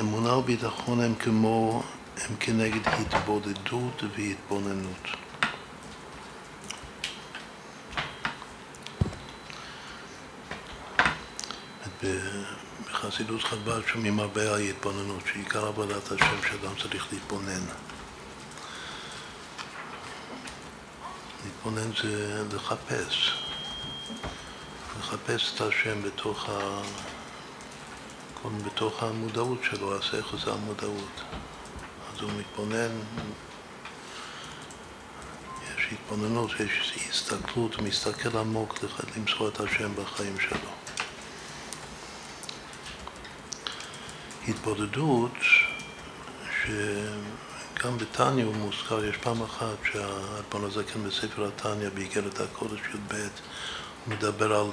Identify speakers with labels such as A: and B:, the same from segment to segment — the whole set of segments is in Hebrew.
A: אמונה וביטחון הם כמו, הם כנגד התבודדות והתבוננות. בחסידות חב"ד שומעים הרבה על התבוננות, שעיקר עבודת השם שאדם צריך להתבונן. להתבונן זה לחפש, לחפש את השם בתוך, ה... בתוך המודעות שלו, השכל זה המודעות. אז הוא מתבונן, יש התבוננות, יש הסתכלות, הוא מסתכל עמוק למצוא את השם בחיים שלו. התבודדות, שגם בתניא הוא מוזכר, יש פעם אחת שהאדמון הזקן בספר התניא, באיגרת הקודש י"ב, הוא מדבר על,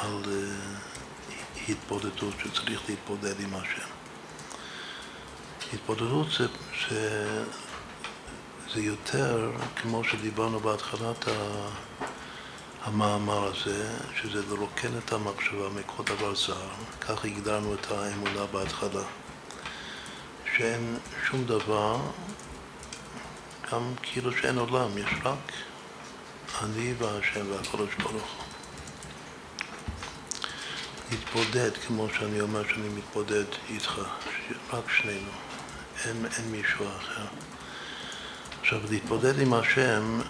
A: על uh, התבודדות, שצריך להתבודד עם השם. התבודדות זה, זה, זה יותר, כמו שדיברנו בהתחלת המאמר הזה, שזה לרוקן את המחשבה מכל דבר זר, כך הגדרנו את האמונה בהתחלה, שאין שום דבר, גם כאילו שאין עולם, יש רק אני והשם והקדוש ברוך הוא. להתבודד, כמו שאני אומר שאני מתבודד איתך, רק שנינו, אין, אין מישהו אחר. עכשיו, להתבודד עם השם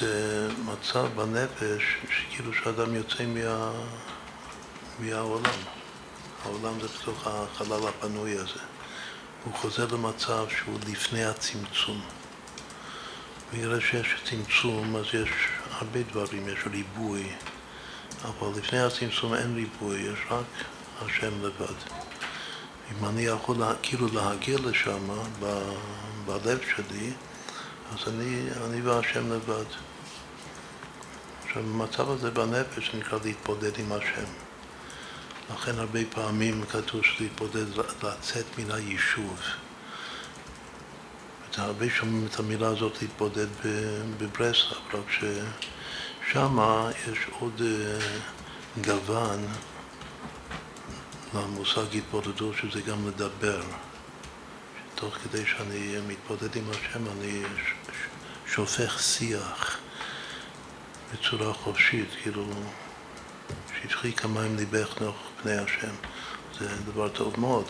A: זה מצב בנפש שכאילו שאדם יוצא מה, מהעולם. העולם זה בתוך החלל הפנוי הזה. הוא חוזר למצב שהוא לפני הצמצום. ויראה שיש צמצום, אז יש הרבה דברים, יש ריבוי, אבל לפני הצמצום אין ריבוי, יש רק השם לבד. אם אני יכול כאילו להגיע לשם, בלב שלי, אז אני, אני והשם לבד. עכשיו, במצב הזה בנפש נקרא להתבודד עם השם. לכן הרבה פעמים כתוב שלהתבודד, לצאת מן היישוב. הרבה שומעים את המילה הזאת להתבודד בברסלב, רק ששם יש עוד אה, גוון למושג התבודדות, שזה גם לדבר. תוך כדי שאני מתבודד עם השם, אני שופך שיח בצורה חופשית, כאילו, שטחי כמים ליבך נוך פני השם. זה דבר טוב מאוד.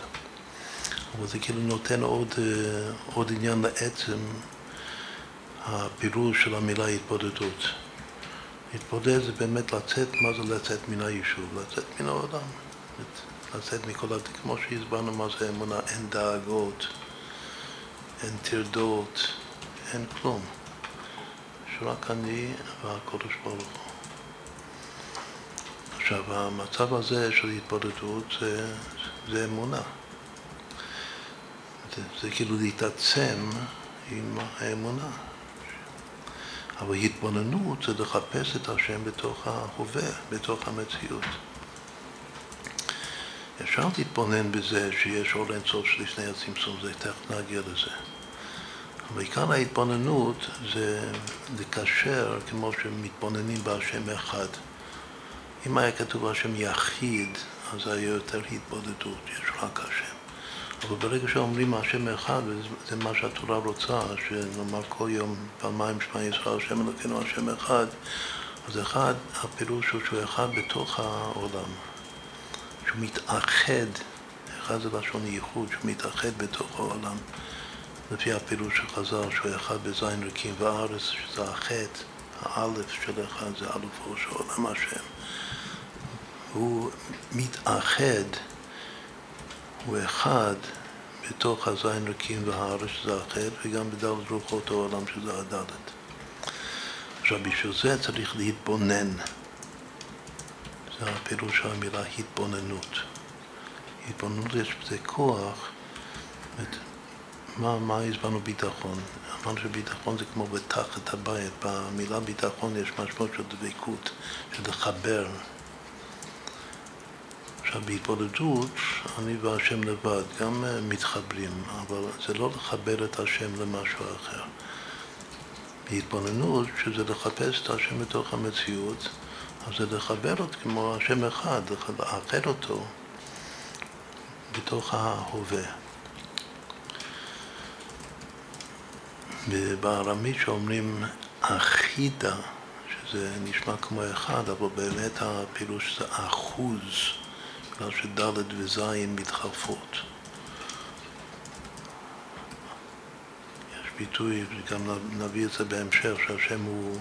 A: אבל זה כאילו נותן עוד, אה, עוד עניין לעצם הפירוש של המילה התבודדות. להתבודד זה באמת לצאת, מה זה לצאת מן היישוב? לצאת מן העולם. לצאת מכל, כמו שהסברנו מה זה אמונה, אין דאגות. אין טרדות, אין כלום. שרק אני והקודש ברוך הוא. עכשיו, המצב הזה של התבודדות זה, זה אמונה. זה, זה כאילו להתעצם עם האמונה. אבל התבוננות זה לחפש את השם בתוך ההווה, בתוך המציאות. אפשר להתבונן בזה שיש אור אינסוף שלפני הצמצום, זה תכף נגיע לזה. אבל עיקר ההתבוננות זה לקשר כמו שמתבוננים בהשם אחד. אם היה כתוב השם יחיד, אז היה יותר התבודדות, יש רק השם. אבל ברגע שאומרים השם אחד, זה מה שהתורה רוצה, שנאמר כל יום פעמיים שמע ישראל, השם אלוקינו השם אחד, אז אחד, הפירוש הוא שהוא אחד בתוך העולם. שהוא מתאחד, אחד זה לשון ייחוד, שהוא מתאחד בתוך העולם, לפי הפירוש של חז"ל, שהוא אחד בזין ריקים וארץ, שזה החטא, האלף של אחד זה אלופו של עולם השם. הוא מתאחד, הוא אחד בתוך הזין ריקים והארץ, שזה החטא, וגם בדלת רוחות העולם, שזה הדלת. עכשיו, בשביל זה צריך להתבונן. זה הפירוש של המילה התבוננות. התבוננות יש בזה כוח, את, מה, מה הסברנו ביטחון? אמרנו שביטחון זה כמו בתחת הבית, במילה ביטחון יש משמעות של דבקות, של לחבר. עכשיו בהתבודדות אני והשם לבד גם מתחברים, אבל זה לא לחבר את השם למשהו אחר. בהתבוננות, שזה לחפש את השם בתוך המציאות, אז זה לחבר אותו כמו השם אחד, לאחד אותו בתוך ההווה. ובארמית שאומרים אחידה, שזה נשמע כמו אחד, אבל באמת הפילוש זה אחוז, בגלל שד' וז' מתחלפות. יש ביטוי, וגם נביא את זה בהמשך, שהשם הוא,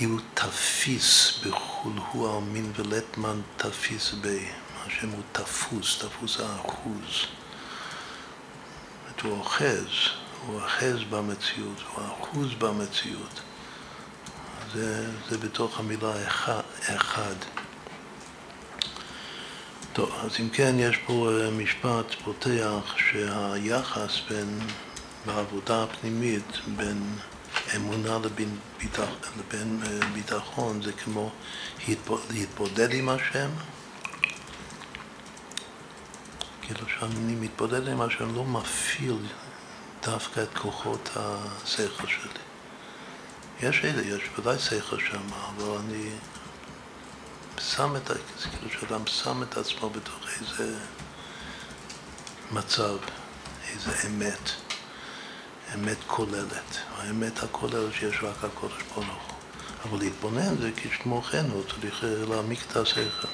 A: הוא תפיס בכול הוא אמין ולטמן תפיס בי. השם הוא תפוס, תפוס האחוז. הוא אוחז, הוא אוחז במציאות, הוא אחוז במציאות. זה, זה בתוך המילה אחד. אחד. טוב, אז אם כן, יש פה אה, משפט פותח שהיחס בין, בעבודה הפנימית בין אמונה לבין, ביטח, לבין אה, ביטחון זה כמו להתבודד עם השם, כאילו שאני מתבודד עם השם, לא מפעיל דווקא את כוחות השכל שלי. יש אלה, יש ודאי שכל שם, אבל אני שם את, כאילו שאדם שם את עצמו בתוך איזה מצב, איזה אמת, אמת כוללת. האמת הכוללת שיש רק הקודש ברוך הוא. אבל להתבונן זה כשמו כן, הוא צריך להעמיק את השכל.